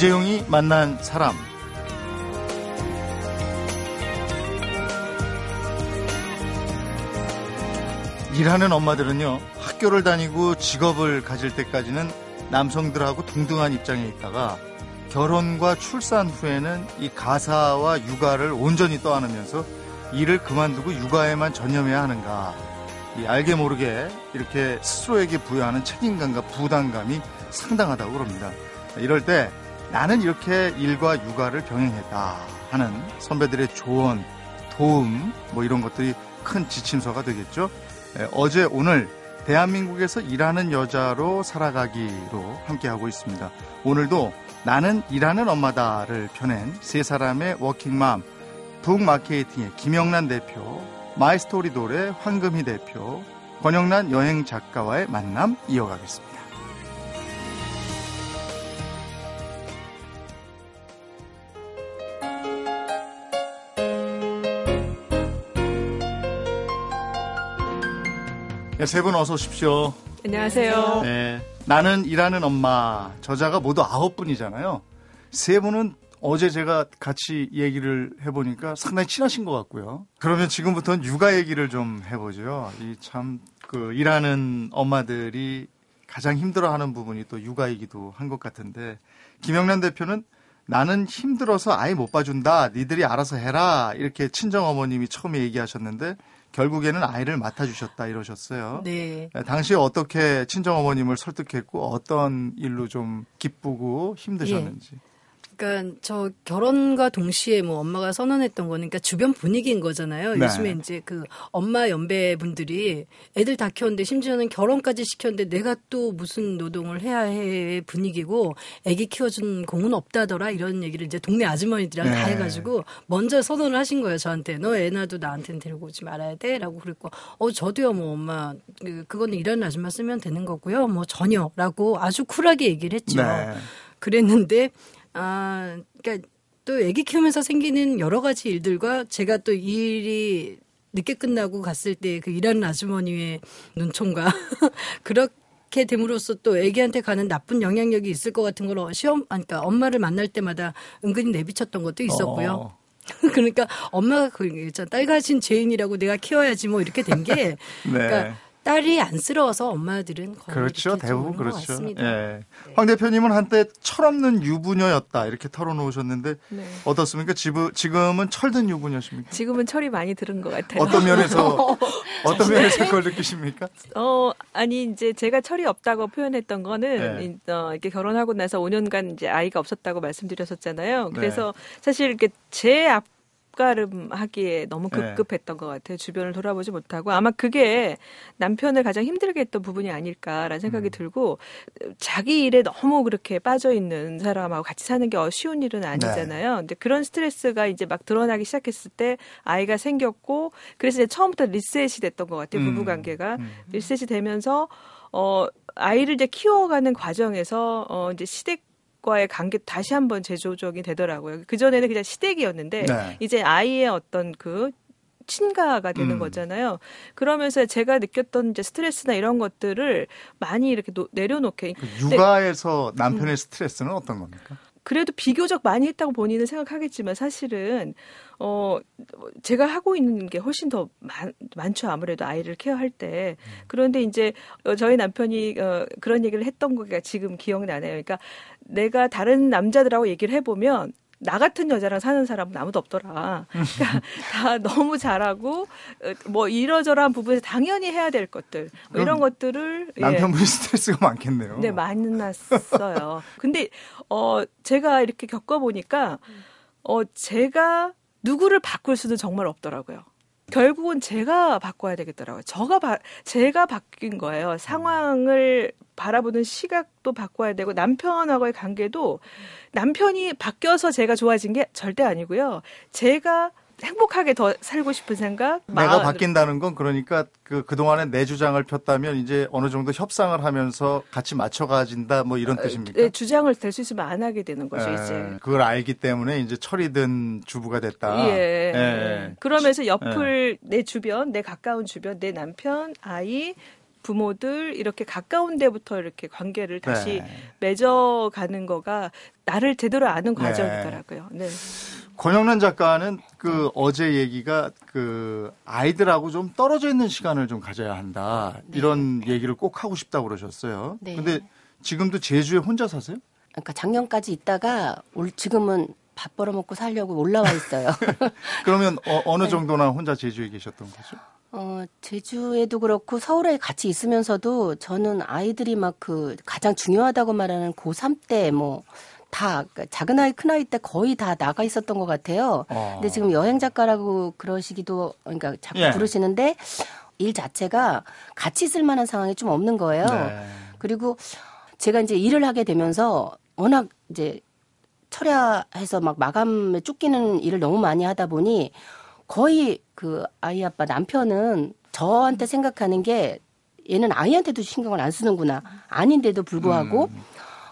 이재용이 만난 사람 일하는 엄마들은요 학교를 다니고 직업을 가질 때까지는 남성들하고 동등한 입장에 있다가 결혼과 출산 후에는 이 가사와 육아를 온전히 떠안으면서 일을 그만두고 육아에만 전념해야 하는가 이 알게 모르게 이렇게 스스로에게 부여하는 책임감과 부담감이 상당하다고 그럽니다. 이럴 때 나는 이렇게 일과 육아를 병행했다 하는 선배들의 조언, 도움 뭐 이런 것들이 큰 지침서가 되겠죠. 어제 오늘 대한민국에서 일하는 여자로 살아가기로 함께하고 있습니다. 오늘도 나는 일하는 엄마다를 펴낸 세 사람의 워킹맘 북마케팅의 김영란 대표, 마이스토리 돌의 황금희 대표, 권영란 여행 작가와의 만남 이어가겠습니다. 네, 세분 어서 오십시오. 안녕하세요. 네, 나는 일하는 엄마 저자가 모두 아홉 분이잖아요. 세 분은 어제 제가 같이 얘기를 해보니까 상당히 친하신 것 같고요. 그러면 지금부터는 육아 얘기를 좀 해보죠. 이 참 그 일하는 엄마들이 가장 힘들어하는 부분이 또 육아이기도 한 것 같은데 김영란 대표는 나는 힘들어서 아이 못 봐준다. 니들이 알아서 해라. 이렇게 친정 어머님이 처음에 얘기하셨는데 결국에는 아이를 맡아주셨다 이러셨어요. 네. 당시에 어떻게 친정 어머님을 설득했고 어떤 일로 좀 기쁘고 힘드셨는지. 예. 그러니까 저 결혼과 동시에 뭐 엄마가 선언했던 거는 그러니까 주변 분위기인 거잖아요. 네. 요즘에 이제 그 엄마 연배 분들이 애들 다 키웠는데 심지어는 결혼까지 시켰는데 내가 또 무슨 노동을 해야 해 분위기고 애기 키워준 공은 없다더라 이런 얘기를 이제 동네 아주머니들이랑 네. 다 해가지고 먼저 선언을 하신 거예요 저한테 너 애 낳아도 나한테는 데리고 오지 말아야 돼라고 그랬고 어 저도요 뭐 엄마 그- 그거는 일하는 아줌마 쓰면 되는 거고요 뭐 전혀라고 아주 쿨하게 얘기를 했죠. 네. 그랬는데 아 그러니까 또 아기 키우면서 생기는 여러 가지 일들과 제가 또이 일이 늦게 끝나고 갔을 때 그 일하는 아주머니의 눈총과 그렇게 됨으로써 또 아기한테 가는 나쁜 영향력이 있을 것 같은 걸 시험 아니, 그러니까 엄마를 만날 때마다 은근히 내비쳤던 것도 있었고요. 어. 그러니까 엄마가 그 딸 가진 죄인이라고 내가 키워야지 뭐 이렇게 된 게 네. 그러니까 딸이 안쓰러워서 엄마들은 거의 그렇죠. 대부분 그렇죠. 예. 황 대표님은 한때 철없는 유부녀였다 이렇게 털어놓으셨는데 네. 어떻습니까? 지금은 철든 유부녀십니까? 지금은 철이 많이 들은 것 같아요. 어떤 면에서 어떤 면에서 그걸 느끼십니까? 어, 아니, 이제 제가 철이 없다고 표현했던 거는, 네. 이- 어, 이렇게 결혼하고 나서 5년간 이제 아이가 없었다고 말씀드렸었잖아요. 네. 그래서 사실 이렇게 제 앞 가름 하기에 너무 네. 급급했던 것 같아요. 주변을 돌아보지 못하고. 아마 그게 남편을 가장 힘들게 했던 부분이 아닐까라는 생각이 음. 들고, 자기 일에 너무 그렇게 빠져 있는 사람하고 같이 사는 게 쉬운 일은 아니잖아요. 근데 그런 스트레스가 이제 막 드러나기 시작했을 때 아이가 생겼고, 그래서 이제 처음부터 리셋이 됐던 것 같아요. 부부 음. 관계가. 음. 리셋이 되면서 어 아이를 이제 키워가는 과정에서 어 이제 시댁 과의 관계 다시 한번 재조정이 되더라고요. 그 전에는 그냥 시댁이었는데 네. 이제 아이의 어떤 그 친가가 되는 음. 거잖아요. 그러면서 제가 느꼈던 이제 스트레스나 이런 것들을 많이 이렇게 노- 내려놓게 그 육아에서 남편의 스트레스는 어떤 겁니까? 그래도 비교적 많이 했다고 본인은 생각하겠지만 사실은 어 제가 하고 있는 게 훨씬 더 많, 많죠 아무래도 아이를 케어할 때 그런데 이제 어, 저희 남편이 어, 그런 얘기를 했던 거가 지금 기억나네요. 그러니까 내가 다른 남자들하고 얘기를 해보면 나 같은 여자랑 사는 사람은 아무도 없더라. 그러니까 다 너무 잘하고 어, 뭐 이러저러한 부분에서 당연히 해야 될 것들 뭐 이런 것들을 예. 남편분이 스트레스가 많겠네요. 네, 만났어요. 근데 어 제가 이렇게 겪어 보니까 어 제가 누구를 바꿀 수는 정말 없더라고요. 결국은 제가 바꿔야 되겠더라고요. 저가 바, 제가 바뀐 거예요. 상황을 바라보는 시각도 바꿔야 되고 남편하고의 관계도 남편이 바뀌어서 제가 좋아진 게 절대 아니고요. 제가 행복하게 더 살고 싶은 생각. 내가 바뀐다는 건 그러니까 그 그동안에 내 주장을 폈다면 이제 어느 정도 협상을 하면서 같이 맞춰 가진다 뭐 이런 뜻입니까? 네, 주장을 될 수 있으면 안 하게 되는 거죠, 예, 이제. 그걸 알기 때문에 이제 철이 든 주부가 됐다. 예. 예. 그러면서 옆을 내 주변, 내 가까운 주변, 내 남편, 아이 부모들 이렇게 가까운 데부터 이렇게 관계를 다시 네. 맺어가는 거가 나를 제대로 아는 과정이더라고요. 네. 권영란 작가는 그 어제 얘기가 그 아이들하고 좀 떨어져 있는 시간을 좀 가져야 한다. 네. 이런 얘기를 꼭 하고 싶다고 그러셨어요. 네. 근데 지금도 제주에 혼자 사세요? 그러니까 작년까지 있다가 올 지금은 밥 벌어먹고 살려고 올라와 있어요. 그러면 어, 느 네. 정도나 혼자 제주에 계셨던 거죠? 어, 제주에도 그렇고 서울에 같이 있으면서도 저는 아이들이 막 그 가장 중요하다고 말하는 고3 때뭐 다 작은 아이 큰 아이 때 거의 다 나가 있었던 것 같아요. 어. 근데 지금 여행 작가라고 그러시기도 그러니까 자꾸 예. 부르시는데 일 자체가 같이 있을 만한 상황이 좀 없는 거예요. 네. 그리고 제가 이제 일을 하게 되면서 워낙 이제 철야해서 막 마감에 쫓기는 일을 너무 많이 하다 보니 거의 그 아이 아빠 남편은 저한테 생각하는 게 얘는 아이한테도 신경을 안 쓰는구나. 아닌데도 불구하고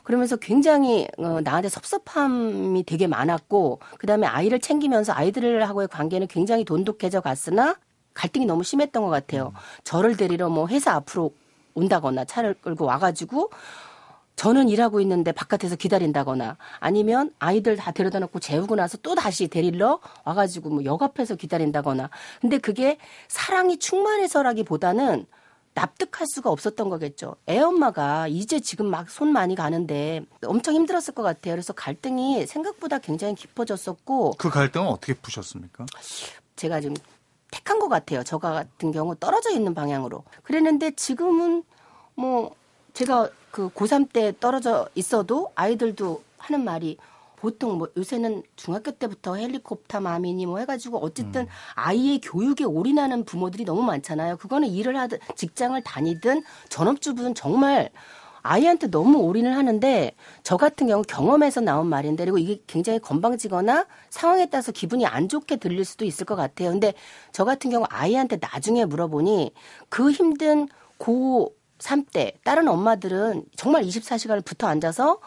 그러면서 굉장히 어, 나한테 섭섭함이 되게 많았고 그다음에 아이를 챙기면서 아이들하고의 관계는 굉장히 돈독해져 갔으나 갈등이 너무 심했던 것 같아요. 저를 데리러 뭐 회사 앞으로 온다거나 차를 끌고 와가지고 저는 일하고 있는데 바깥에서 기다린다거나 아니면 아이들 다 데려다 놓고 재우고 나서 또 다시 데리러 와가지고 뭐 역 앞에서 기다린다거나 근데 그게 사랑이 충만해서라기보다는 납득할 수가 없었던 거겠죠. 애 엄마가 이제 지금 막 손 많이 가는데 엄청 힘들었을 것 같아요. 그래서 갈등이 생각보다 굉장히 깊어졌었고 그 갈등은 어떻게 푸셨습니까? 제가 좀 택한 것 같아요. 저 같은 경우 떨어져 있는 방향으로. 그랬는데 지금은 뭐 제가 그 고3 때 떨어져 있어도 아이들도 하는 말이 보통 뭐 요새는 중학교 때부터 헬리콥터 마미니 뭐 해가지고 어쨌든 아이의 교육에 올인하는 부모들이 너무 많잖아요. 그거는 일을 하든 직장을 다니든 전업주부는 정말 아이한테 너무 올인을 하는데 저 같은 경우 경험에서 나온 말인데 그리고 이게 굉장히 건방지거나 상황에 따라서 기분이 안 좋게 들릴 수도 있을 것 같아요. 근데 저 같은 경우 아이한테 나중에 물어보니 그 힘든 고3 때 다른 엄마들은 정말 24시간을 붙어 앉아서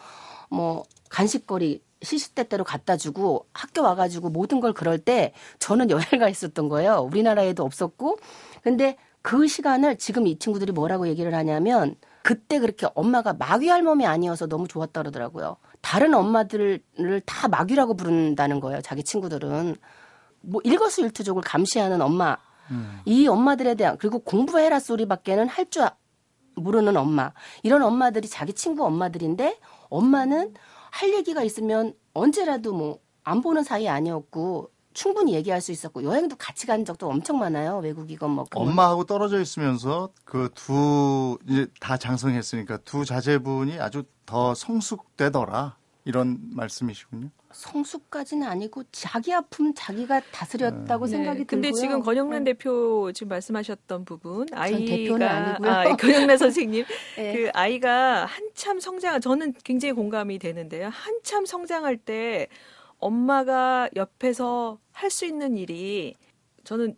뭐 간식거리 시시때때로 갖다 주고 학교 와가지고 모든 걸 그럴 때 저는 여행 가 있었던 거예요. 우리나라에도 없었고. 근데 그 시간을 지금 이 친구들이 뭐라고 얘기를 하냐면 그때 그렇게 엄마가 마귀 할멈이 아니어서 너무 좋았다 그러더라고요. 다른 엄마들을 다 마귀라고 부른다는 거예요. 자기 친구들은. 뭐 일거수일투족을 감시하는 엄마. 이 엄마들에 대한 그리고 공부해라 소리밖에는 할 줄 모르는 엄마. 이런 엄마들이 자기 친구 엄마들인데 엄마는 할 얘기가 있으면 언제라도 뭐 안 보는 사이 아니었고 충분히 얘기할 수 있었고 여행도 같이 간 적도 엄청 많아요. 외국이건 뭐. 엄마하고 떨어져 있으면서 그 두 이제 다 장성했으니까 두 자제분이 아주 더 성숙되더라 이런 말씀이시군요. 성숙까지는 아니고 자기 아픔 자기가 다스렸다고 생각이 네. 근데 들고요. 지금 권영란 네. 대표 지금 말씀하셨던 부분 아이가 대표는 아니고요. 아, 권영란 선생님 네. 그 아이가 한참 성장 저는 굉장히 공감이 되는데요. 한참 성장할 때 엄마가 옆에서 할 수 있는 일이 저는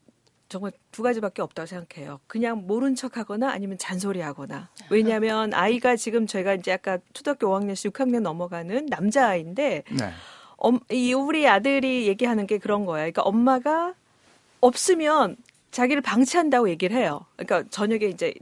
정말 두 가지밖에 없다고 생각해요. 그냥 모른 척하거나 아니면 잔소리하거나. 왜냐하면 아이가 지금 저희가 이제 아까 초등학교 5학년에서 6학년 넘어가는 남자 아이인데 네. 엄, 이 우리 아들이 얘기하는 게 그런 거예요. 그러니까 엄마가 없으면 자기를 방치한다고 얘기를 해요. 그러니까 저녁에 이제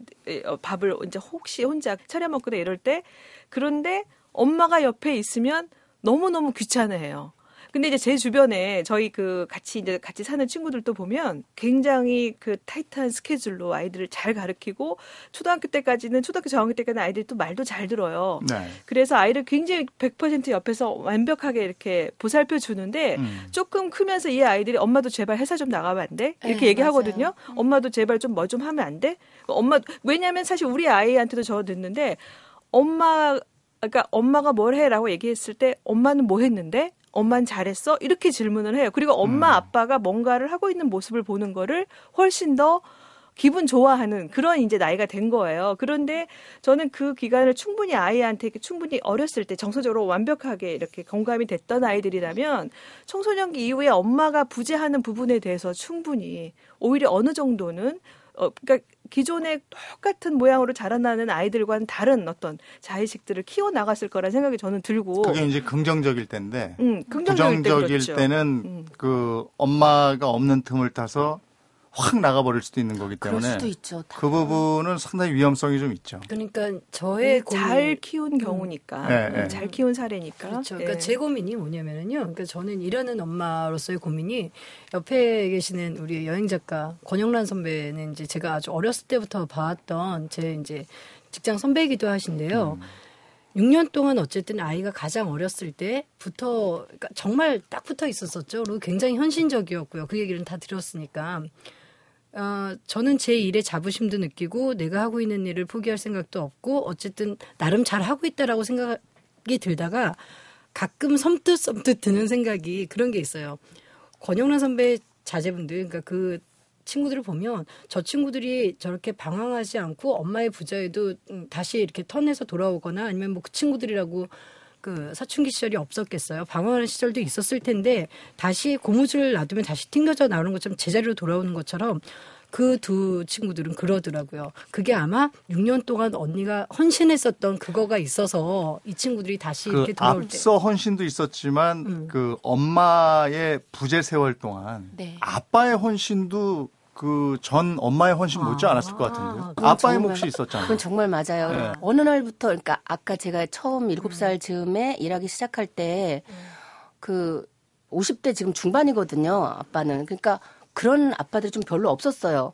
어, 밥을 이제 혹시 혼자 차려 먹거나 이럴 때 그런데 엄마가 옆에 있으면 너무너무 귀찮아해요. 근데 이제 제 주변에 저희 그 같이 이제 같이 사는 친구들도 보면 굉장히 그 타이트한 스케줄로 아이들을 잘 가르치고 초등학교 때까지는 초등학교 저학년 때까지는 아이들이 또 말도 잘 들어요. 네. 그래서 아이를 굉장히 100% 옆에서 완벽하게 이렇게 보살펴 주는데 음. 조금 크면서 이 아이들이 엄마도 제발 회사 좀 나가면 안 돼? 이렇게 네, 얘기하거든요. 엄마도 제발 좀뭐 좀 하면 안 돼? 엄마 왜냐하면 사실 우리 아이한테도 저 듣는데 엄마 그러니까 엄마가 뭘 해라고 얘기했을 때 엄마는 뭐 했는데 엄마는 잘했어 이렇게 질문을 해요. 그리고 엄마 음. 아빠가 뭔가를 하고 있는 모습을 보는 거를 훨씬 더 기분 좋아하는 그런 이제 나이가 된 거예요. 그런데 저는 그 기간을 충분히 아이한테 충분히 어렸을 때 정서적으로 완벽하게 이렇게 공감이 됐던 아이들이라면 청소년기 이후에 엄마가 부재하는 부분에 대해서 충분히 오히려 어느 정도는 어 그러니까 기존의 똑같은 모양으로 자라나는 아이들과는 다른 어떤 자의식들을 키워 나갔을 거라 생각이 저는 들고 그게 이제 긍정적일 때인데 음, 긍정적일 때 부정적일 그렇죠. 때는 음. 그 엄마가 없는 틈을 타서 확 나가버릴 수도 있는 거기 때문에 수도 있죠. 다. 그 부분은 상당히 위험성이 좀 있죠. 그러니까 저의 고민, 잘 키운 경우니까 네, 네. 잘 키운 사례니까 그렇죠. 예. 그러니까 제 고민이 뭐냐면은요. 그러니까 저는 일하는 엄마로서의 고민이 옆에 계시는 우리 여행 작가 권영란 선배는 이제 제가 아주 어렸을 때부터 봐왔던 제 이제 직장 선배이기도 하신데요. 6년 동안 어쨌든 아이가 가장 어렸을 때부터 그러니까 정말 딱 붙어 있었었죠. 그리고 굉장히 현실적이었고요. 그 얘기는 다 들었으니까. 어, 저는 제 일에 자부심도 느끼고 내가 하고 있는 일을 포기할 생각도 없고 어쨌든 나름 잘 하고 있다라고 생각이 들다가 가끔 섬뜩 섬뜩 드는 생각이 그런 게 있어요. 권영란 선배 자제분들 그러니까 그 친구들을 보면 저 친구들이 저렇게 방황하지 않고 엄마의 부자에도 음, 다시 이렇게 턴해서 돌아오거나 아니면 뭐 그 친구들이라고 그 사춘기 시절이 없었겠어요. 방황하는 시절도 있었을 텐데 다시 고무줄을 놔두면 다시 튕겨져 나오는 것처럼 제자리로 돌아오는 것처럼 그두 친구들은 그러더라고요. 그게 아마 6년 동안 언니가 헌신했었던 그거가 있어서 이 친구들이 다시 그 이렇게 돌아올 때 앞서 헌신도 있었지만 음. 그 엄마의 부재 세월 동안 네. 아빠의 헌신도 그 전 엄마의 헌신 못지 않았을 것 아, 같은데요. 아 빠의 정말- 몫이 있었잖아요. 그건 정말 맞아요. 네. 어느 날부터 그러니까 아까 제가 처음 7살 즈음에 일하기 시작할 때 그 50대 지금 중반이거든요. 아빠는. 그러니까 그런 아빠들이 좀 별로 없었어요.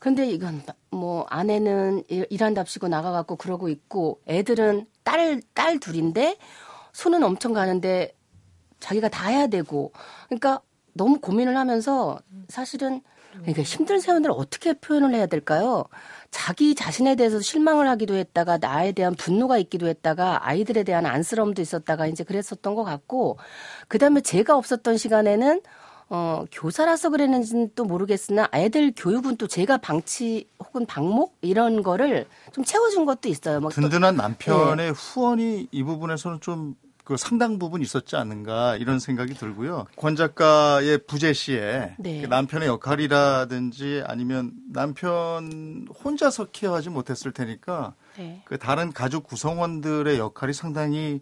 그런데 이건 뭐 아내는 일- 일한답시고 나가갖고 그러고 있고 애들은 딸, 딸 둘인데 손은 엄청 가는데 자기가 다 해야 되고 그러니까 너무 고민을 하면서 사실은 그러니까 힘든 세월을 어떻게 표현을 해야 될까요? 자기 자신에 대해서 실망을 하기도 했다가 나에 대한 분노가 있기도 했다가 아이들에 대한 안쓰러움도 있었다가 이제 그랬었던 것 같고 그다음에 제가 없었던 시간에는 어 교사라서 그랬는지는 또 모르겠으나 애들 교육은 또 제가 방치 혹은 방목 이런 거를 좀 채워준 것도 있어요. 막 또- 든든한 네. 남편의 후원이 이 부분에서는 좀 그 상당 부분 있었지 않는가 이런 생각이 들고요. 권 작가의 부재 시에 네. 그 남편의 역할이라든지 아니면 남편 혼자서 케어하지 못했을 테니까 네. 그 다른 가족 구성원들의 역할이 상당히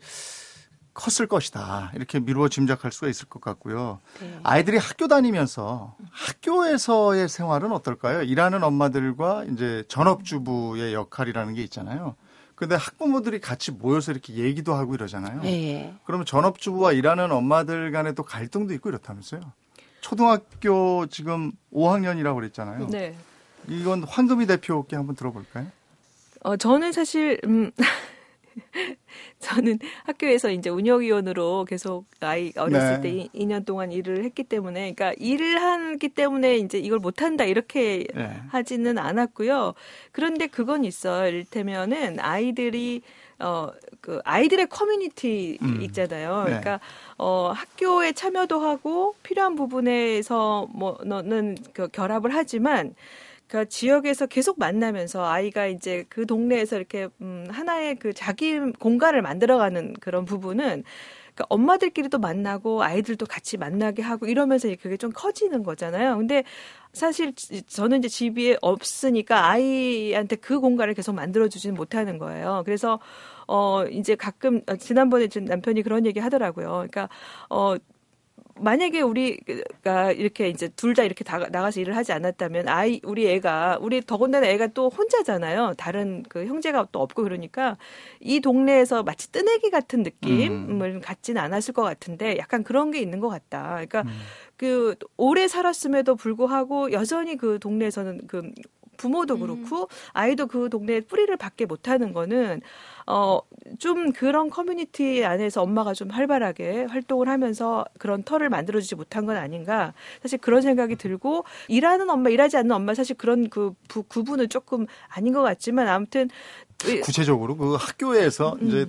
컸을 것이다. 이렇게 미루어 짐작할 수가 있을 것 같고요. 네. 아이들이 학교 다니면서 학교에서의 생활은 어떨까요? 일하는 엄마들과 이제 전업주부의 역할이라는 게 있잖아요. 근데 학부모들이 같이 모여서 이렇게 얘기도 하고 이러잖아요. 네. 그러면 전업주부와 일하는 엄마들 간에 또 갈등도 있고 이렇다면서요. 초등학교 지금 5학년이라고 그랬잖아요. 네. 이건 황금희 대표께 한번 들어볼까요? 어, 저는 사실, 음, 저는 학교에서 이제 운영위원으로 계속 아이 어렸을 네. 때 이- 2년 동안 일을 했기 때문에, 그러니까 일을 하기 때문에 이제 이걸 못한다 이렇게 네. 하지는 않았고요. 그런데 그건 있어요. 이를테면은 아이들이 어, 그 아이들의 커뮤니티 음. 있잖아요. 네. 그러니까 어, 학교에 참여도 하고 필요한 부분에서 뭐 너는 그 결합을 하지만 그 지역에서 계속 만나면서 아이가 이제 그 동네에서 이렇게 음 하나의 그 자기 공간을 만들어가는 그런 부분은 그러니까 엄마들끼리도 만나고 아이들도 같이 만나게 하고 이러면서 그게 좀 커지는 거잖아요. 근데 사실 지- 저는 이제 집이 없으니까 아이한테 그 공간을 계속 만들어주지는 못하는 거예요. 그래서 어 이제 가끔 어, 지난번에 좀 남편이 그런 얘기 하더라고요. 그러니까 어 만약에 우리가 이렇게 이제 둘 다 이렇게 다 나가서 일을 하지 않았다면 아이 우리 애가 우리 더군다나 애가 또 혼자잖아요. 다른 그 형제가 또 없고 그러니까 이 동네에서 마치 뜨내기 같은 느낌을 갖지는 않았을 것 같은데 약간 그런 게 있는 것 같다. 그러니까 그 오래 살았음에도 불구하고 여전히 그 동네에서는 그 부모도 그렇고 아이도 그 동네에 뿌리를 받게 못하는 거는 어 좀 그런 커뮤니티 안에서 엄마가 좀 활발하게 활동을 하면서 그런 터를 만들어주지 못한 건 아닌가 사실 그런 생각이 들고 일하는 엄마 일하지 않는 엄마 사실 그런 그 부, 구분은 조금 아닌 것 같지만 아무튼 구체적으로 그 학교에서 음. 이제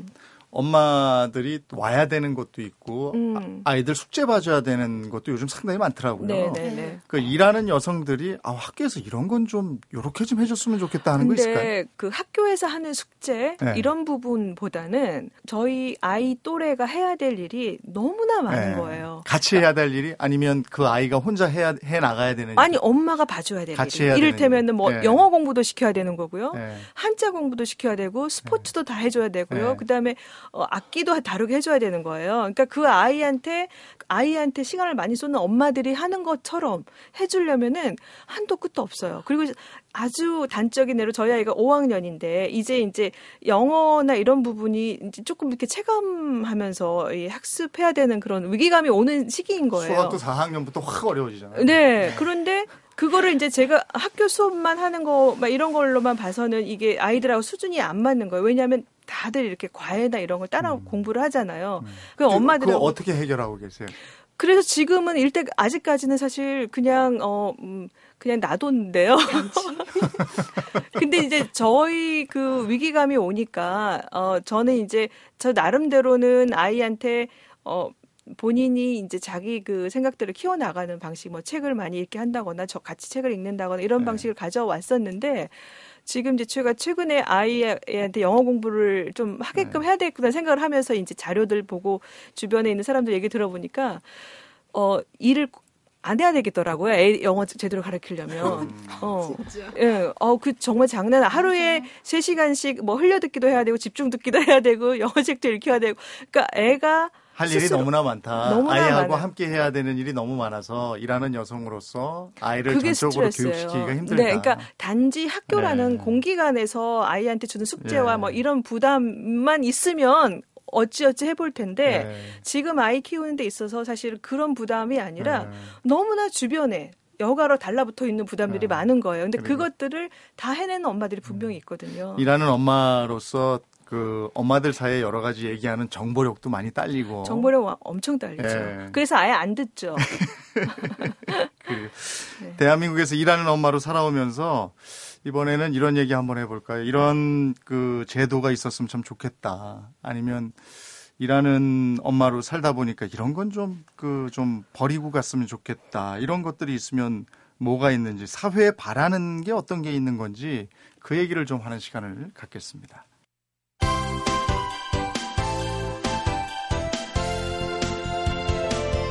엄마들이 와야 되는 것도 있고 음. 아- 아이들 숙제 봐줘야 되는 것도 요즘 상당히 많더라고요. 네네네. 그 일하는 여성들이 아 학교에서 이런 건 좀 요렇게 좀 해줬으면 좋겠다 하는 거 있을까요? 그 학교에서 하는 숙제 네. 이런 부분보다는 저희 아이 또래가 해야 될 일이 너무나 많은 네. 거예요. 같이 해야 될 일이 아니면 그 아이가 혼자 해야 해 나가야 되는 아니 엄마가 봐줘야 될 같이 일이. 해야 이를테면은 뭐 일. 네. 영어 공부도 시켜야 되는 거고요. 네. 한자 공부도 시켜야 되고 스포츠도 다 해줘야 되고요. 네. 그다음에 어, 악기도 다르게 해줘야 되는 거예요. 그러니까 그 아이한테 아이한테 시간을 많이 쏟는 엄마들이 하는 것처럼 해주려면은 한도 끝도 없어요. 그리고 아주 단적인 예로 저희 아이가 5학년인데 이제 이제 영어나 이런 부분이 이제 조금 이렇게 체감하면서 이 학습해야 되는 그런 위기감이 오는 시기인 거예요. 수학도 4학년부터 확 어려워지잖아요. 네. 그런데 그거를 이제 제가 학교 수업만 하는 거, 막 이런 걸로만 봐서는 이게 아이들하고 수준이 안 맞는 거예요. 왜냐하면 다들 이렇게 과외나 이런 걸 따라 공부를 하잖아요. 그 엄마들은 그거 어떻게 해결하고 계세요? 그래서 지금은 일대 아직까지는 사실 그냥 어 음, 그냥 놔뒀는데요. 근데 이제 저희 그 위기감이 오니까 어 저는 이제 저 나름대로는 아이한테 어 본인이 이제 자기 그 생각들을 키워 나가는 방식 뭐 책을 많이 읽게 한다거나 저 같이 책을 읽는다거나 이런 네. 방식을 가져왔었는데 지금 이제 제가 최근에 아이한테 영어 공부를 좀 하게끔 네. 해야 되겠구나 생각을 하면서 이제 자료들 보고 주변에 있는 사람들 얘기 들어보니까 어 일을 안 해야 되겠더라고요. 애 영어 제대로 가르치려면. 어. 진짜. 예. 어, 그 정말 장난 하루에 세시간씩뭐 흘려 듣기도 해야 되고 집중 듣기도 해야 되고 영어 책도 읽혀야 되고. 그러니까 애가 할 일이 너무나 많다. 너무나 아이하고 많아요. 함께 해야 되는 일이 너무 많아서 일하는 여성으로서 아이를 전적으로 스트레스예요. 교육시키기가 힘들다. 네, 그러니까 단지 학교라는 네. 공기관에서 아이한테 주는 숙제와 네. 뭐 이런 부담만 있으면 어찌어찌 해볼 텐데 네. 지금 아이 키우는 데 있어서 사실 그런 부담이 아니라 네. 너무나 주변에 여가로 달라붙어 있는 부담들이 네. 많은 거예요. 근데 그리고- 그것들을 다 해내는 엄마들이 분명히 있거든요. 일하는 엄마로서 그 엄마들 사이에 여러 가지 얘기하는 정보력도 많이 딸리고 정보력 와- 엄청 딸리죠. 예. 그래서 아예 안 듣죠. 그 네. 대한민국에서 일하는 엄마로 살아오면서 이번에는 이런 얘기 한번 해볼까요? 이런 그 제도가 있었으면 참 좋겠다. 아니면 일하는 엄마로 살다 보니까 이런 건 좀 그 좀 버리고 갔으면 좋겠다. 이런 것들이 있으면 뭐가 있는지 사회에 바라는 게 어떤 게 있는 건지 그 얘기를 좀 하는 시간을 갖겠습니다.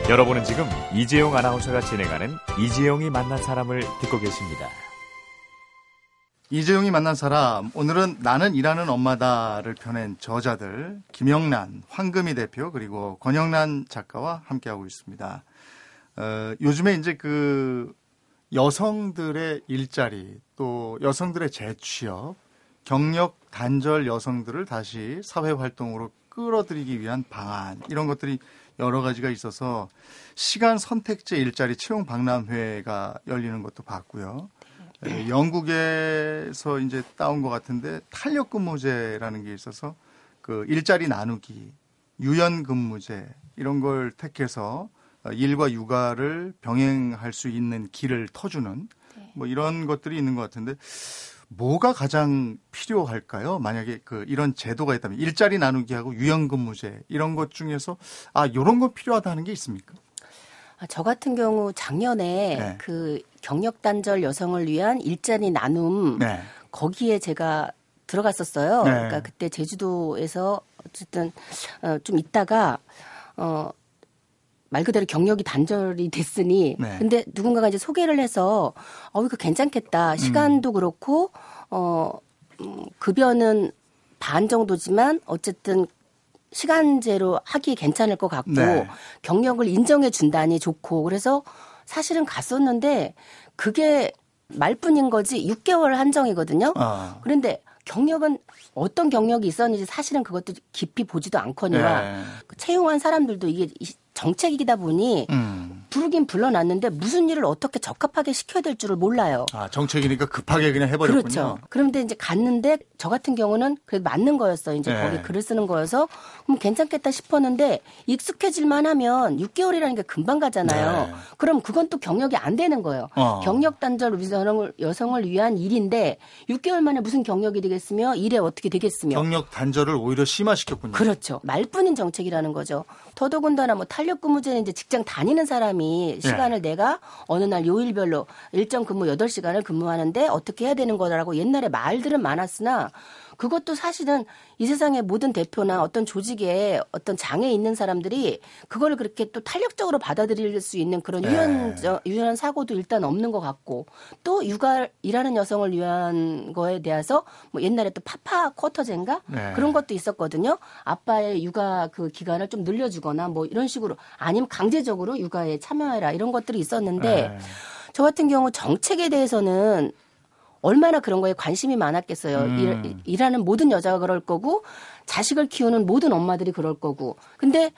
여러분은 지금 이재용 아나운서가 진행하는 이재용이 만난 사람을 듣고 계십니다. 이재용이 만난 사람 오늘은 나는 일하는 엄마다를 펴낸 저자들 김영란, 황금희 대표 그리고 권영란 작가와 함께하고 있습니다. 어, 요즘에 이제 그 여성들의 일자리 또 여성들의 재취업, 경력 단절 여성들을 다시 사회 활동으로 끌어들이기 위한 방안 이런 것들이 여러 가지가 있어서 시간 선택제 일자리 채용 박람회가 열리는 것도 봤고요. 에, 영국에서 이제 따온 것 같은데 탄력 근무제라는 게 있어서 그 일자리 나누기, 유연 근무제 이런 걸 택해서 어, 일과 육아를 병행할 수 있는 길을 터주는 뭐 이런 것들이 있는 것 같은데 뭐가 가장 필요할까요? 만약에 그 이런 제도가 있다면 일자리 나누기하고 유연 근무제 이런 것 중에서 아 이런 거 필요하다는 게 있습니까? 아, 저 같은 경우 작년에 네. 그 경력 단절 여성을 위한 일자리 나눔 네. 거기에 제가 들어갔었어요. 네. 그러니까 그때 제주도에서 어쨌든 어, 좀 있다가 어. 말 그대로 경력이 단절이 됐으니 네. 근데 누군가가 이제 소개를 해서 어 이거 괜찮겠다 시간도 그렇고 어 음, 급여는 반 정도지만 어쨌든 시간제로 하기 괜찮을 것 같고 네. 경력을 인정해 준다니 좋고 그래서 사실은 갔었는데 그게 말뿐인 거지 6개월 한정이거든요. 아. 그런데 경력은 어떤 경력이 있었는지 사실은 그것도 깊이 보지도 않거니와 네. 그 채용한 사람들도 이게 이- 정책이다 보니 음. 부르긴 불러놨는데 무슨 일을 어떻게 적합하게 시켜야 될 줄을 몰라요. 아, 정책이니까 급하게 그냥 해버렸군요. 그렇죠. 그런데 이제 갔는데 저 같은 경우는 그래도 맞는 거였어. 이제 네. 거기 글을 쓰는 거여서 그럼 괜찮겠다 싶었는데 익숙해질만 하면 6개월이라는 게 금방 가잖아요. 네. 그럼 그건 또 경력이 안 되는 거예요. 어. 경력 단절 여성을, 여성을 위한 일인데 6개월 만에 무슨 경력이 되겠으며 일에 어떻게 되겠으며 경력 단절을 오히려 심화시켰군요. 그렇죠. 말뿐인 정책이라는 거죠. 더더군다나 뭐 탄력 근무제는 이제 직장 다니는 사람이 네. 시간을 내가 어느 날 요일별로 일정 근무 8시간을 근무하는데 어떻게 해야 되는 거라고 옛날에 말들은 많았으나 그것도 사실은 이 세상의 모든 대표나 어떤 조직에 어떤 장애 있는 사람들이 그걸 그렇게 또 탄력적으로 받아들일 수 있는 그런 네. 유연 유연한 사고도 일단 없는 것 같고 또 육아 일하는 여성을 위한 거에 대해서 뭐 옛날에 또 파파 쿼터제인가 네. 그런 것도 있었거든요. 아빠의 육아 그 기간을 좀 늘려주거나 뭐 이런 식으로 아니면 강제적으로 육아에 참여해라 이런 것들이 있었는데 네. 저 같은 경우 정책에 대해서는 얼마나 그런 거에 관심이 많았겠어요. 음. 일, 일하는 모든 여자가 그럴 거고 자식을 키우는 모든 엄마들이 그럴 거고. 근데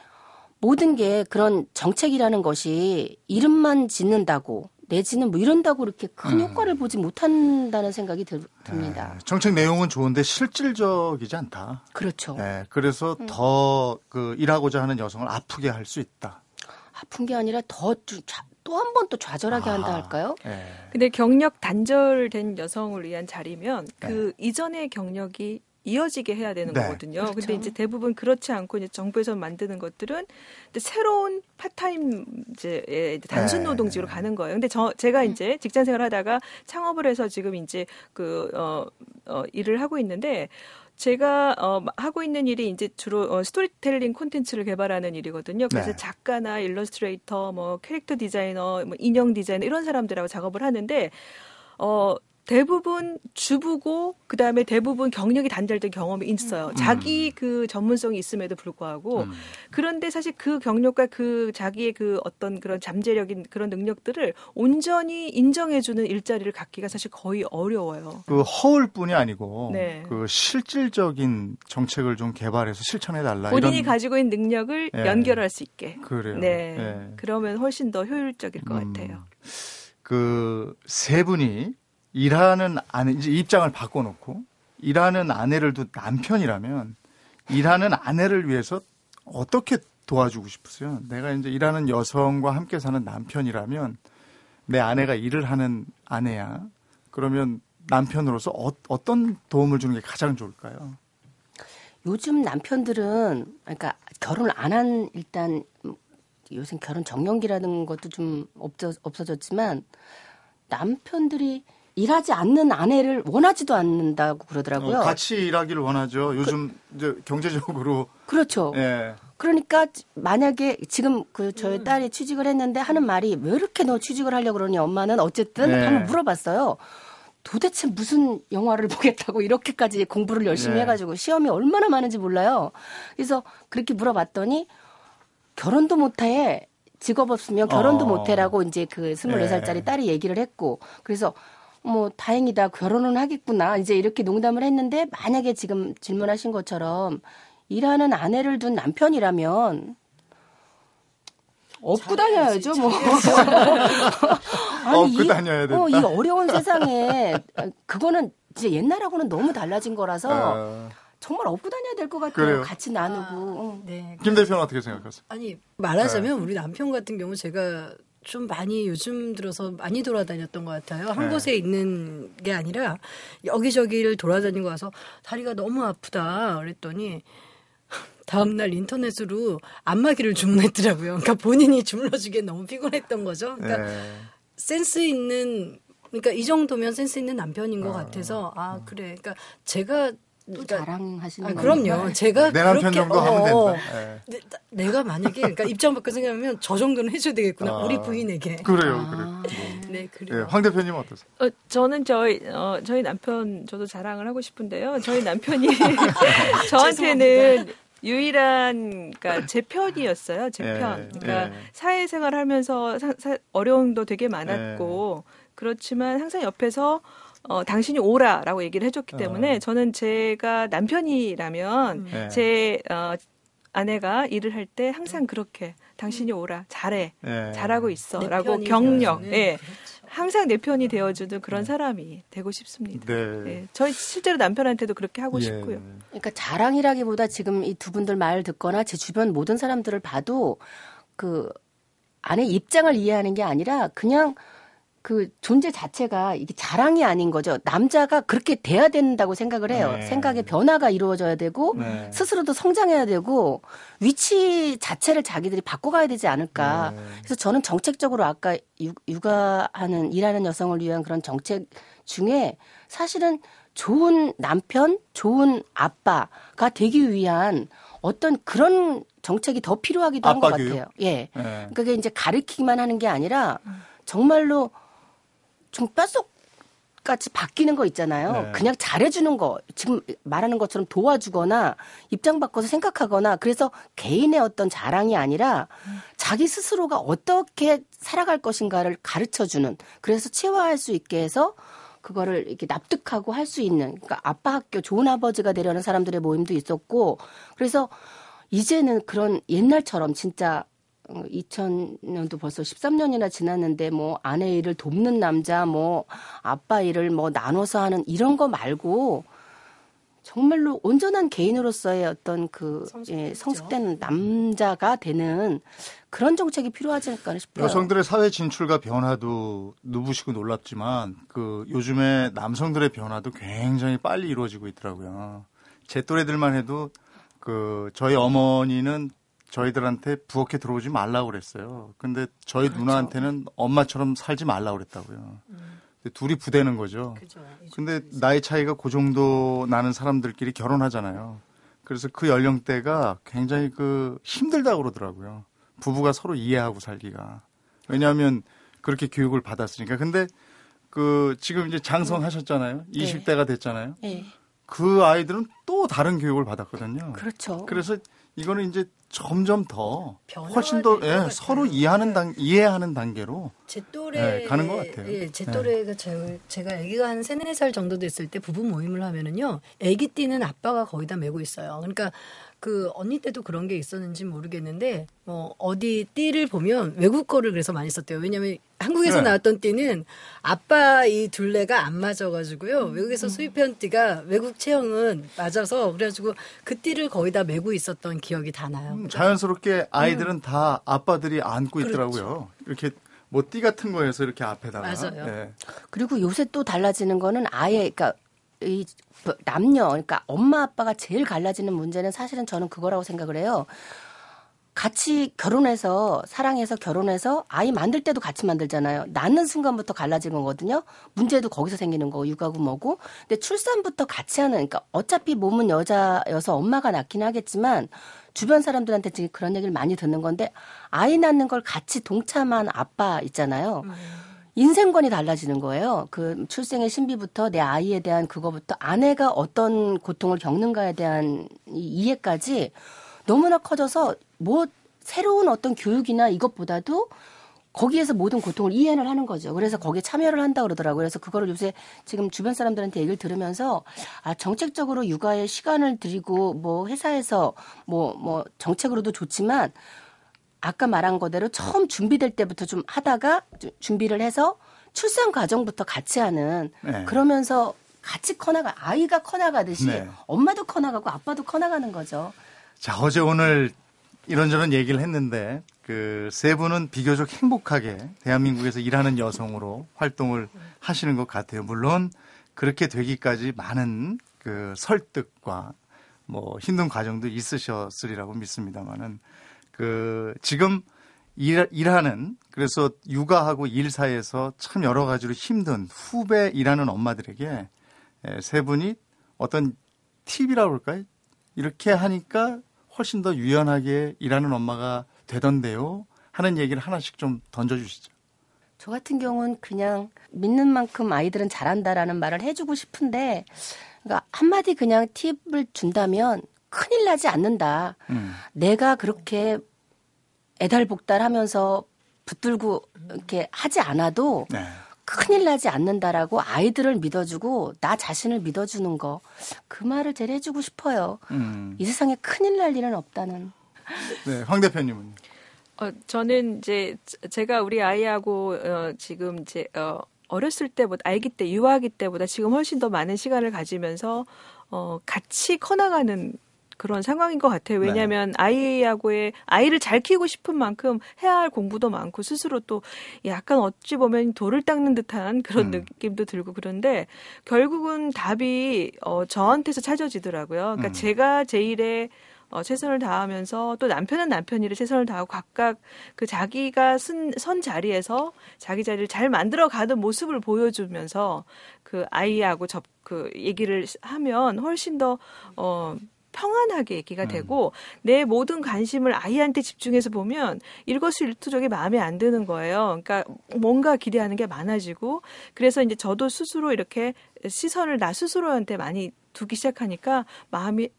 모든 게 그런 정책이라는 것이 이름만 짓는다고 내지는 뭐 이런다고 이렇게 큰 음. 효과를 보지 못한다는 생각이 들, 듭니다. 네. 정책 내용은 좋은데 실질적이지 않다. 그렇죠. 네, 그래서 음. 더그 일하고자 하는 여성을 아프게 할 수 있다. 아픈 게 아니라 더 또 한 번 또 좌절하게 한다 아. 할까요? 네. 근데 경력 단절된 여성을 위한 자리면 네. 그 이전의 경력이 이어지게 해야 되는 네. 거거든요. 그렇죠. 근데 이제 대부분 그렇지 않고 이제 정부에서 만드는 것들은 이제 새로운 파트타임 이제 예, 이제 단순 네. 노동직으로 가는 거예요. 근데 저 제가 이제 직장 생활하다가 창업을 해서 지금 이제 그 어, 어, 일을 하고 있는데 제가 어, 하고 있는 일이 이제 주로 어, 스토리텔링 콘텐츠를 개발하는 일이거든요. 그래서 네. 작가나 일러스트레이터, 뭐 캐릭터 디자이너, 뭐 인형 디자이너 이런 사람들하고 작업을 하는데 어 대부분 주부고 그다음에 대부분 경력이 단절된 경험이 있어요. 자기 그 전문성이 있음에도 불구하고 음. 그런데 사실 그 경력과 그 자기의 그 어떤 그런 잠재력인 그런 능력들을 온전히 인정해주는 일자리를 갖기가 사실 거의 어려워요. 그 허울뿐이 아니고 네. 그 실질적인 정책을 좀 개발해서 실천해 달라. 본인이 이런 가지고 있는 능력을 예. 연결할 수 있게. 그래요. 네. 예. 그러면 훨씬 더 효율적일 것 음. 같아요. 그 세 분이 일하는 아내 이제 입장을 바꿔놓고 일하는 아내를 둔 남편이라면 일하는 아내를 위해서 어떻게 도와주고 싶으세요? 내가 이제 일하는 여성과 함께 사는 남편이라면 내 아내가 일을 하는 아내야. 그러면 남편으로서 어, 어떤 도움을 주는 게 가장 좋을까요? 요즘 남편들은 그러니까 결혼을 안한 일단 요새 결혼 정년기라는 것도 좀 없어, 없어졌지만 남편들이 일하지 않는 아내를 원하지도 않는다고 그러더라고요. 어, 같이 일하기를 원하죠. 요즘 이제 경제적으로 그렇죠. 예. 그러니까 만약에 지금 그 저희 딸이 취직을 했는데 하는 말이 왜 이렇게 너 취직을 하려고 그러니 엄마는 어쨌든 네. 한번 물어봤어요. 도대체 무슨 영화를 보겠다고 이렇게까지 공부를 열심히 네. 해가지고 시험이 얼마나 많은지 몰라요. 그래서 그렇게 물어봤더니 결혼도 못해 직업 없으면 결혼도 어. 못해라고 이제 그 24살짜리 네. 딸이 얘기를 했고 그래서 뭐 다행이다 결혼은 하겠구나 이제 이렇게 농담을 했는데 만약에 지금 질문하신 것처럼 일하는 아내를 둔 남편이라면 업고 다녀야죠 뭐. 업고 다녀야 된다. 어, 이 어려운 세상에 그거는 이제 옛날하고는 너무 달라진 거라서 어, 정말 업고 다녀야 될 것 같아요. 그래요. 같이 나누고. 어. 네. 김 대표는 어떻게 생각하세요? 아니 말하자면 우리 남편 같은 경우 제가 좀 많이 요즘 들어서 많이 돌아다녔던 것 같아요. 한 네. 곳에 있는 게 아니라 여기저기를 돌아다니고 와서 다리가 너무 아프다 그랬더니 다음날 인터넷으로 안마기를 주문했더라고요. 그러니까 본인이 주물러주기에 너무 피곤했던 거죠. 그러니까 예. 센스 있는 그러니까 이 정도면 센스 있는 남편인 것 같아서 아 그래. 그러니까 제가 또 그러니까 자랑하시는 아. 그럼요. 제가 내 남편 그렇게- 정도 하면 어, 된다. 예. 내, 내가 만약에 그러니까 입장 바꿔 생각하면 저 정도는 해줘야 되겠구나 아. 우리 부인에게. 그래요, 아, 그래요. 네 예, 그래요. 황 대표님 어떠세요? 어, 저는 저희 어, 저희 남편 저도 자랑을 하고 싶은데요. 저희 남편이 저한테는 유일한 그러니까 제 편이었어요. 제 예, 편. 그러니까 예. 사회생활 하면서 사- 사- 어려움도 되게 많았고 그렇지만 항상 옆에서 어, 당신이 오라라고 얘기를 해줬기 때문에 어. 저는 제가 남편이라면 예. 제 어, 아내가 일을 할 때 항상 그렇게 당신이 오라 잘해 예. 잘하고 내 있어라고 되어주는. 예 그렇죠. 항상 내 편이 되어주는 그런 사람이 되고 싶습니다. 네. 예, 저희 실제로 남편한테도 그렇게 하고 예. 싶고요. 그러니까 자랑이라기보다 지금 이 두 분들 말 듣거나 제 주변 모든 사람들을 봐도 그 아내 입장을 이해하는 게 아니라 그냥 그 존재 자체가 이게 자랑이 아닌 거죠. 남자가 그렇게 돼야 된다고 생각을 해요. 네. 생각의 변화가 이루어져야 되고 네. 스스로도 성장해야 되고 위치 자체를 자기들이 바꿔가야 되지 않을까. 네. 그래서 저는 정책적으로 아까 육- 육아하는 일하는 여성을 위한 그런 정책 중에 사실은 좋은 남편, 좋은 아빠가 되기 위한 어떤 그런 정책이 더 필요하기도 한 것? 같아요. 예. 예. 그게 이제 가르치기만 하는 게 아니라 정말로 좀 뼛속같이 바뀌는 거 있잖아요. 네. 그냥 잘해주는 거 지금 말하는 것처럼 도와주거나 입장 바꿔서 생각하거나 그래서 개인의 어떤 자랑이 아니라 자기 스스로가 어떻게 살아갈 것인가를 가르쳐주는 그래서 체화할 수 있게 해서 그거를 이렇게 납득하고 할 수 있는 그러니까 아빠 학교 좋은 아버지가 되려는 사람들의 모임도 있었고 그래서 이제는 그런 옛날처럼 진짜 2000년도 벌써 13년이나 지났는데 뭐 아내 일을 돕는 남자 뭐 아빠 일을 뭐 나눠서 하는 이런 거 말고 정말로 온전한 개인으로서의 어떤 그 예, 성숙된 남자가 되는 그런 정책이 필요하지 않을까 싶어요. 여성들의 사회 진출과 변화도 누구시고 놀랍지만 그 요즘에 남성들의 변화도 굉장히 빨리 이루어지고 있더라고요. 제 또래들만 해도 그 저희 어머니는 저희들한테 부엌에 들어오지 말라고 그랬어요. 근데 저희 그렇죠. 누나한테는 엄마처럼 살지 말라고 그랬다고요. 근데 둘이 부대는 거죠. 음. 그죠. 근데 나이 차이가 그 정도 나는 사람들끼리 결혼하잖아요. 그래서 그 연령대가 굉장히 그 힘들다고 그러더라고요. 부부가 서로 이해하고 살기가. 왜냐하면 그렇게 교육을 받았으니까. 근데 그 지금 이제 장성하셨잖아요. 20대가 됐잖아요. 예. 그 아이들은 또 다른 교육을 받았거든요. 그렇죠. 그래서 이거는 이제 점점 더 훨씬 더 예. 서로 이해하는 단 이해하는 단계로 제 또래 네, 가는 것 같아요. 예, 제 네. 또래가 제, 제가 아기가 한 세네 살 정도 됐을 때 부부 모임을 하면은요. 아기 띠는 아빠가 거의 다 메고 있어요. 그러니까 그 언니 때도 그런 게 있었는지 모르겠는데 뭐 어디 띠를 보면 외국 거를 그래서 많이 썼대요. 왜냐면 한국에서 네. 나왔던 띠는 아빠 이 둘레가 안 맞아가지고요. 외국에서 수입해온 띠가 외국 체형은 맞아서 그래가지고 그 띠를 거의 다 메고 있었던 기억이 다 나요. 음, 자연스럽게 아이들은 다 아빠들이 안고 그렇죠. 있더라고요. 이렇게 뭐 띠 같은 거에서 이렇게 앞에다가 맞아요. 예. 그리고 요새 또 달라지는 거는 아예 그러니까 이 남녀 그러니까 엄마 아빠가 제일 갈라지는 문제는 사실은 저는 그거라고 생각을 해요. 같이 결혼해서 사랑해서 결혼해서 아이 만들 때도 같이 만들잖아요. 낳는 순간부터 갈라지는 거거든요. 문제도 거기서 생기는 거고 육아고 뭐고. 근데 출산부터 같이 하는 그러니까 어차피 몸은 여자여서 엄마가 낳긴 하겠지만 주변 사람들한테 지금 그런 얘기를 많이 듣는 건데 아이 낳는 걸 같이 동참한 아빠 있잖아요. 인생관이 달라지는 거예요. 그 출생의 신비부터 내 아이에 대한 그거부터 아내가 어떤 고통을 겪는가에 대한 이 이해까지 너무나 커져서 뭐 새로운 어떤 교육이나 이것보다도 거기에서 모든 고통을 이해를 하는 거죠. 그래서 거기에 참여를 한다 그러더라고요. 그래서 그거를 요새 지금 주변 사람들한테 얘기를 들으면서 아 정책적으로 육아에 시간을 들이고 뭐 회사에서 뭐뭐 정책으로도 좋지만 아까 말한 거대로 처음 준비될 때부터 좀 하다가 주- 준비를 해서 출산 과정부터 같이 하는 네. 그러면서 같이 커나가 아이가 커나가듯이 네. 엄마도 커나가고 아빠도 커나가는 거죠. 자, 어제 오늘 이런저런 얘기를 했는데 그 세 분은 비교적 행복하게 대한민국에서 일하는 여성으로 활동을 하시는 것 같아요. 물론 그렇게 되기까지 많은 그 설득과 뭐 힘든 과정도 있으셨으리라고 믿습니다만은 그 지금 일, 일하는 그래서 육아하고 일 사이에서 참 여러 가지로 힘든 후배 일하는 엄마들에게 에, 세 분이 어떤 팁이라고 할까요? 이렇게 하니까 훨씬 더 유연하게 일하는 엄마가 되던데요. 하는 얘기를 하나씩 좀 던져주시죠. 저 같은 경우는 그냥 믿는 만큼 아이들은 잘한다라는 말을 해주고 싶은데, 그러니까 한마디 그냥 팁을 준다면 큰일 나지 않는다. 음. 내가 그렇게 애달복달하면서 붙들고 이렇게 하지 않아도 네. 큰일 나지 않는다라고 아이들을 믿어주고 나 자신을 믿어주는 거 그 말을 제일 해주고 싶어요. 음. 이 세상에 큰일 날 일은 없다는. 네, 황 대표님은 어, 저는 이제 제가 우리 아이하고 어, 지금 이제 어, 어렸을 때보다 아기 때 유아기 때보다 지금 훨씬 더 많은 시간을 가지면서 어, 같이 커나가는 그런 상황인 것 같아요. 왜냐하면 아이하고의 아이를 잘 키우고 싶은 만큼 해야 할 공부도 많고 스스로 또 약간 어찌 보면 돌을 닦는 듯한 그런 음. 느낌도 들고 그런데 결국은 답이 어, 저한테서 찾아지더라고요. 그러니까 음. 제가 제일의 어, 최선을 다하면서 또 남편은 남편이를 최선을 다하고 각각 그 자기가 쓴, 선 자리에서 자기 자리를 잘 만들어 가는 모습을 보여주면서 그 아이하고 접, 그 얘기를 하면 훨씬 더, 어, 평안하게 얘기가 음. 되고 내 모든 관심을 아이한테 집중해서 보면 일거수일투족이 마음에 안 드는 거예요. 그러니까 뭔가 기대하는 게 많아지고 그래서 이제 저도 스스로 이렇게 시선을 나 스스로한테 많이 두기 시작하니까 마음이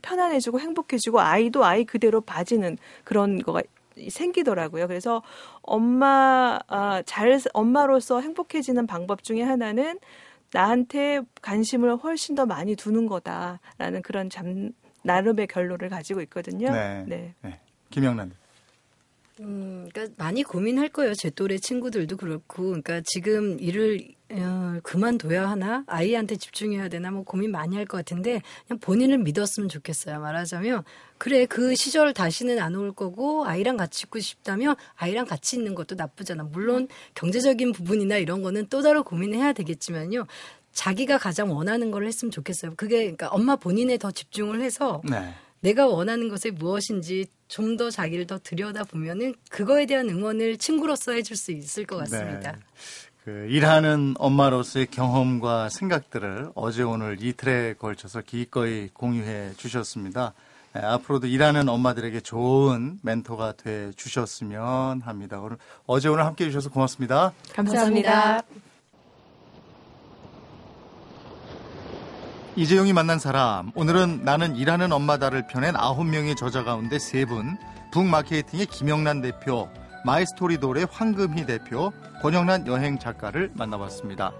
편안해지고 행복해지고 아이도 아이 그대로 봐지는 그런 거가 생기더라고요. 그래서 엄마 아, 잘 엄마로서 행복해지는 방법 중에 하나는 나한테 관심을 훨씬 더 많이 두는 거다라는 그런 잠 나름의 결론을 가지고 있거든요. 네. 네. 네. 김영란. 음, 그러니까 많이 고민할 거예요. 제 또래 친구들도 그렇고, 그러니까 지금 일을 어, 그만둬야 하나, 아이한테 집중해야 되나, 뭐 고민 많이 할 것 같은데 그냥 본인을 믿었으면 좋겠어요. 말하자면 그래 그 시절 다시는 안 올 거고 아이랑 같이 있고 싶다면 아이랑 같이 있는 것도 나쁘잖아. 물론 경제적인 부분이나 이런 거는 또 다른 고민해야 되겠지만요. 자기가 가장 원하는 걸 했으면 좋겠어요. 그게 그러니까 엄마 본인에 더 집중을 해서 네. 내가 원하는 것이 무엇인지 좀 더 자기를 더 들여다 보면은 그거에 대한 응원을 친구로서 해줄 수 있을 것 같습니다. 네. 그 일하는 엄마로서의 경험과 생각들을 어제 오늘 이틀에 걸쳐서 기꺼이 공유해 주셨습니다. 네, 앞으로도 일하는 엄마들에게 좋은 멘토가 돼 주셨으면 합니다. 오늘 어제 오늘 함께 해 주셔서 고맙습니다. 감사합니다. 이재용이 만난 사람 오늘은 나는 일하는 엄마다를 펴낸 아홉 명의 저자 가운데 세분 북마케팅의 김영란 대표 마이스토리돌의 황금희 대표 권영란 여행 작가를 만나봤습니다.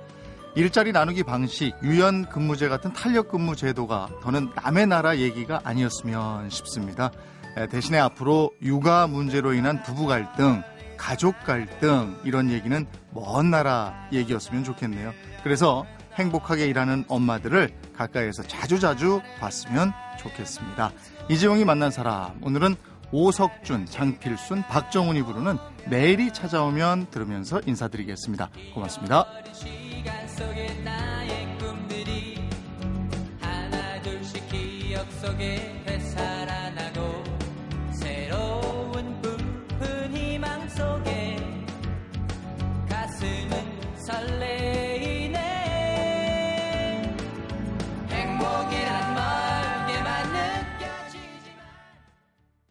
일자리 나누기 방식 유연 근무제 같은 탄력 근무 제도가 더는 남의 나라 얘기가 아니었으면 싶습니다. 에, 대신에 앞으로 육아 문제로 인한 부부 갈등 가족 갈등 이런 얘기는 먼 나라 얘기였으면 좋겠네요. 그래서 행복하게 일하는 엄마들을 가까이에서 자주자주 봤으면 좋겠습니다. 이재용이 만난 사람 오늘은 오석준, 장필순, 박정훈이 부르는 내일이 찾아오면 들으면서 인사드리겠습니다. 고맙습니다. 속에